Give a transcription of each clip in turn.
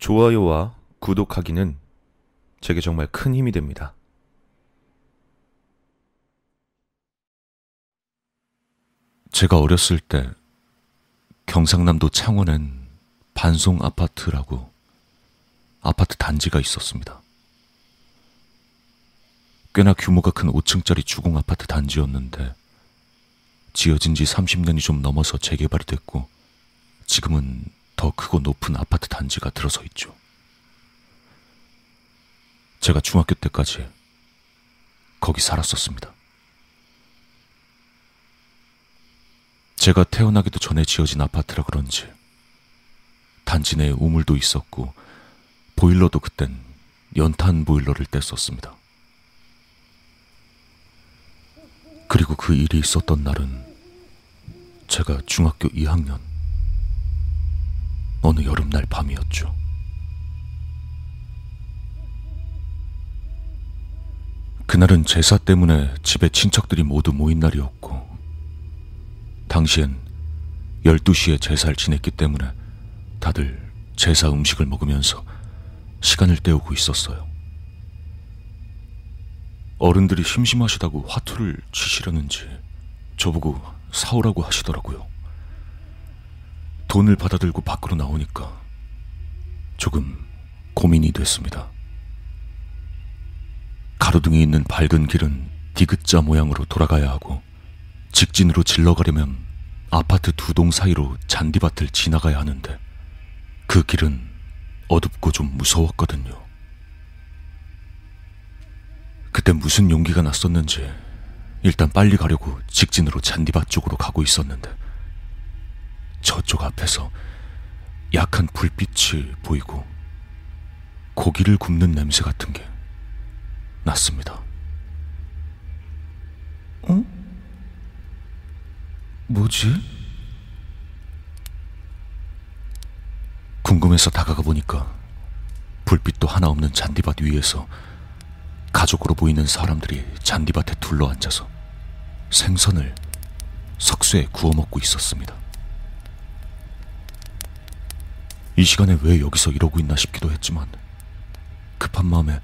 좋아요와 구독하기는 제게 정말 큰 힘이 됩니다. 제가 어렸을 때 경상남도 창원엔 반송 아파트라고 아파트 단지가 있었습니다. 꽤나 규모가 큰 5층짜리 주공 아파트 단지였는데 지어진 지 30년이 좀 넘어서 재개발이 됐고 지금은 더 크고 높은 아파트 단지가 들어서 있죠. 제가 중학교 때까지 거기 살았었습니다. 제가 태어나기도 전에 지어진 아파트라 그런지 단지 내에 우물도 있었고 보일러도 그땐 연탄 보일러를 뗐었습니다. 그리고 그 일이 있었던 날은 제가 중학교 2학년 어느 여름날 밤이었죠. 그날은 제사 때문에 집에 친척들이 모두 모인 날이었고, 당시엔 12시에 제사를 지냈기 때문에 다들 제사 음식을 먹으면서 시간을 때우고 있었어요. 어른들이 심심하시다고 화투를 치시려는지 저보고 사오라고 하시더라고요. 돈을 받아들고 밖으로 나오니까 조금 고민이 됐습니다. 가로등이 있는 밝은 길은 디귿자 모양으로 돌아가야 하고 직진으로 질러가려면 아파트 두 동 사이로 잔디밭을 지나가야 하는데 그 길은 어둡고 좀 무서웠거든요. 그때 무슨 용기가 났었는지 일단 빨리 가려고 직진으로 잔디밭 쪽으로 가고 있었는데 저쪽 앞에서 약한 불빛이 보이고 고기를 굽는 냄새 같은 게 났습니다. 어? 뭐지? 궁금해서 다가가 보니까 불빛도 하나 없는 잔디밭 위에서 가족으로 보이는 사람들이 잔디밭에 둘러앉아서 생선을 석쇠에 구워 먹고 있었습니다. 이 시간에 왜 여기서 이러고 있나 싶기도 했지만 급한 마음에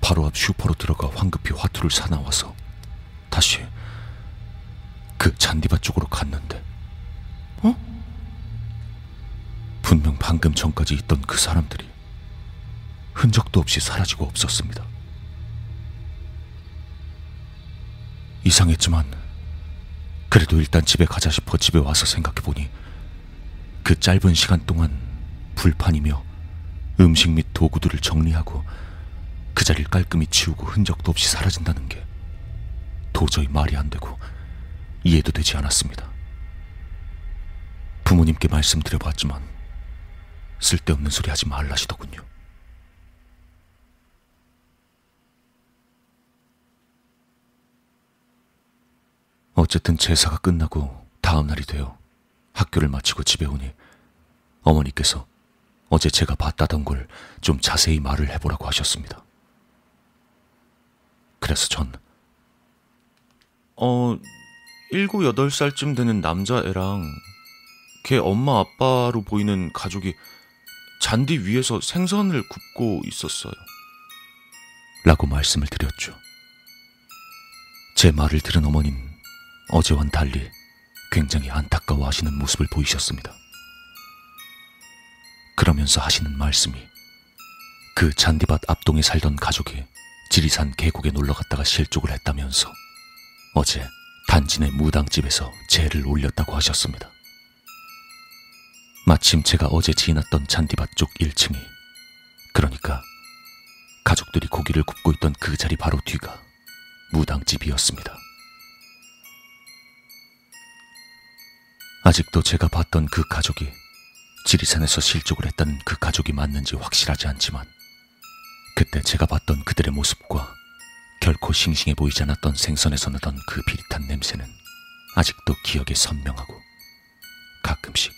바로 앞 슈퍼로 들어가 황급히 화투를 사나와서 다시 그 잔디밭 쪽으로 갔는데 어? 분명 방금 전까지 있던 그 사람들이 흔적도 없이 사라지고 없었습니다. 이상했지만 그래도 일단 집에 가자 싶어 집에 와서 생각해보니 그 짧은 시간 동안 불판이며 음식 및 도구들을 정리하고 그 자리를 깔끔히 치우고 흔적도 없이 사라진다는 게 도저히 말이 안 되고 이해도 되지 않았습니다. 부모님께 말씀드려봤지만 쓸데없는 소리 하지 말라시더군요. 어쨌든 제사가 끝나고 다음 날이 되어 학교를 마치고 집에 오니 어머니께서 어제 제가 봤다던 걸 좀 자세히 말을 해보라고 하셨습니다. 그래서 전, 어, 일곱, 여덟 살쯤 되는 남자애랑 걔 엄마 아빠로 보이는 가족이 잔디 위에서 생선을 굽고 있었어요. 라고 말씀을 드렸죠. 제 말을 들은 어머님 어제와는 달리 굉장히 안타까워 하시는 모습을 보이셨습니다. 그러면서 하시는 말씀이 그 잔디밭 앞동에 살던 가족이 지리산 계곡에 놀러 갔다가 실족을 했다면서 어제 단지 내 무당집에서 재를 올렸다고 하셨습니다. 마침 제가 어제 지났던 잔디밭 쪽 1층이 그러니까 가족들이 고기를 굽고 있던 그 자리 바로 뒤가 무당집이었습니다. 아직도 제가 봤던 그 가족이 지리산에서 실족을 했다는 그 가족이 맞는지 확실하지 않지만 그때 제가 봤던 그들의 모습과 결코 싱싱해 보이지 않았던 생선에서 나던 그 비릿한 냄새는 아직도 기억에 선명하고 가끔씩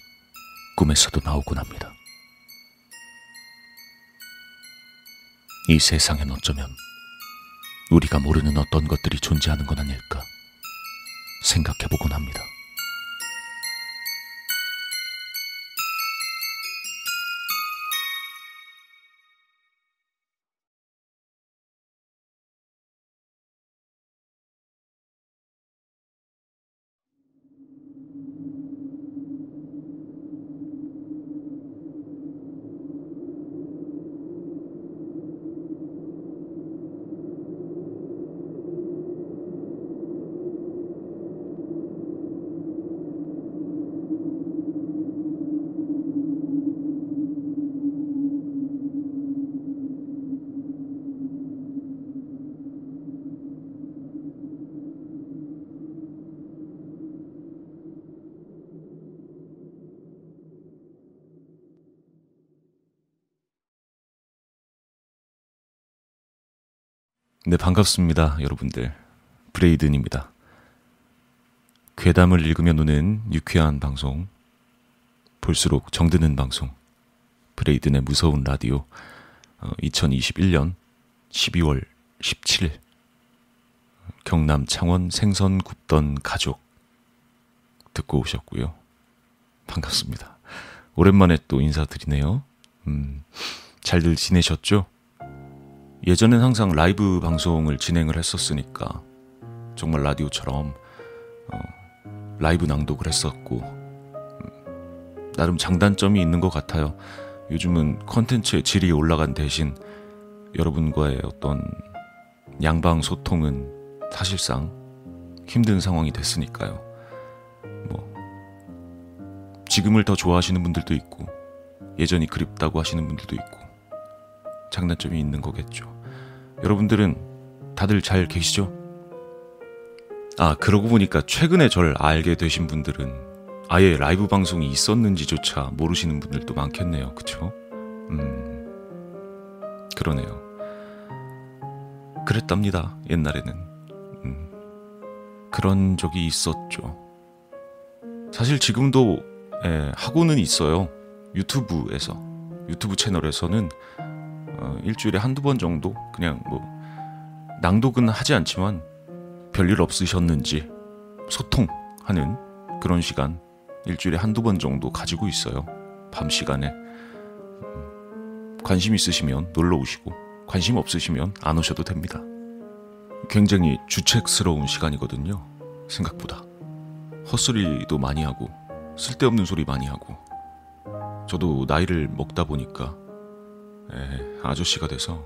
꿈에서도 나오곤 합니다. 이 세상엔 어쩌면 우리가 모르는 어떤 것들이 존재하는 건 아닐까 생각해보곤 합니다. 네, 반갑습니다, 여러분들. 브레이든입니다. 괴담을 읽으며 노는 유쾌한 방송, 볼수록 정드는 방송, 브레이든의 무서운 라디오, 2021년 12월 17일, 경남 창원 생선 굽던 가족, 듣고 오셨고요. 반갑습니다. 오랜만에 또 인사드리네요. 음, 잘들 지내셨죠? 예전엔 항상 라이브 방송을 진행을 했었으니까 정말 라디오처럼 어, 라이브 낭독을 했었고 음, 나름 장단점이 있는 것 같아요. 요즘은 컨텐츠의 질이 올라간 대신 여러분과의 어떤 양방 소통은 사실상 힘든 상황이 됐으니까요. 뭐 지금을 더 좋아하시는 분들도 있고 예전이 그립다고 하시는 분들도 있고 장단점이 있는 거겠죠. 여러분들은 다들 잘 계시죠? 아, 그러고 보니까 최근에 절 알게 되신 분들은 아예 라이브 방송이 있었는지조차 모르시는 분들도 많겠네요. 그쵸? 음, 그러네요. 그랬답니다. 옛날에는. 음, 그런 적이 있었죠. 사실 지금도 예, 하고는 있어요. 유튜브에서. 유튜브 채널에서는 어, 일주일에 한두 번 정도 그냥 뭐 낭독은 하지 않지만 별일 없으셨는지 소통하는 그런 시간 일주일에 한두 번 정도 가지고 있어요. 밤 시간에. 음, 관심 있으시면 놀러 오시고 관심 없으시면 안 오셔도 됩니다. 굉장히 주책스러운 시간이거든요. 생각보다. 헛소리도 많이 하고 쓸데없는 소리 많이 하고 저도 나이를 먹다 보니까 에, 아저씨가 돼서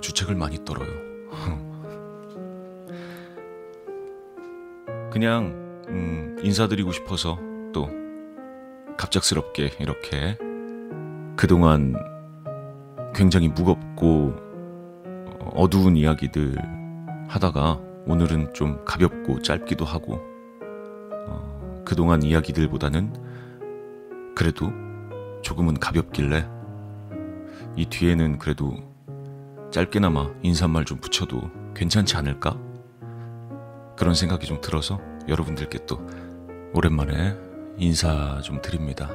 주책을 많이 떨어요. 그냥 음, 인사드리고 싶어서 또 갑작스럽게 이렇게 그동안 굉장히 무겁고 어두운 이야기들 하다가 오늘은 좀 가볍고 짧기도 하고 어, 그동안 이야기들보다는 그래도 조금은 가볍길래 이 뒤에는 그래도 짧게나마 인사말 좀 붙여도 괜찮지 않을까? 그런 생각이 좀 들어서 여러분들께 또 오랜만에 인사 좀 드립니다.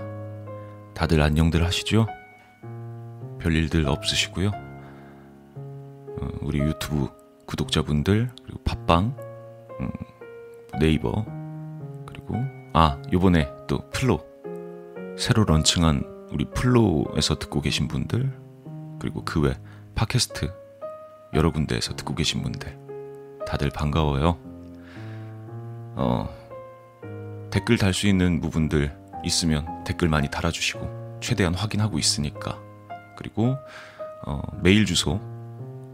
다들 안녕들 하시죠? 별일들 없으시고요. 어, 우리 유튜브 구독자분들 그리고 팟빵 음, 네이버 그리고 아 요번에 또 플로 새로 런칭한 우리 플로에서 듣고 계신 분들 그리고 그 외 팟캐스트 여러 군데에서 듣고 계신 분들 다들 반가워요. 어, 댓글 달 수 있는 부분들 있으면 댓글 많이 달아주시고 최대한 확인하고 있으니까 그리고 어, 메일 주소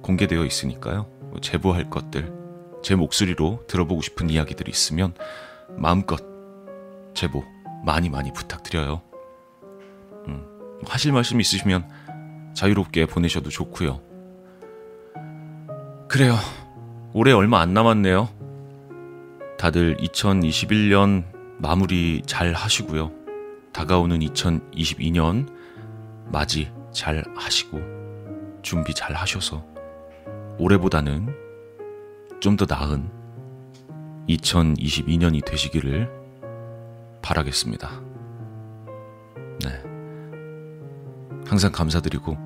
공개되어 있으니까요. 뭐 제보할 것들 제 목소리로 들어보고 싶은 이야기들이 있으면 마음껏 제보 많이 많이 부탁드려요. 음, 하실 말씀 있으시면 자유롭게 보내셔도 좋고요. 그래요. 올해 얼마 안 남았네요. 다들 2021년 마무리 잘 하시고요. 다가오는 2022년 맞이 잘 하시고 준비 잘 하셔서 올해보다는 좀 더 나은 2022년이 되시기를 바라겠습니다. 네. 항상 감사드리고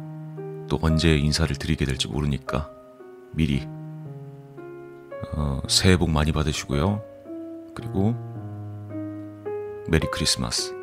또 언제 인사를 드리게 될지 모르니까 미리 어, 새해 복 많이 받으시고요. 그리고 메리 크리스마스.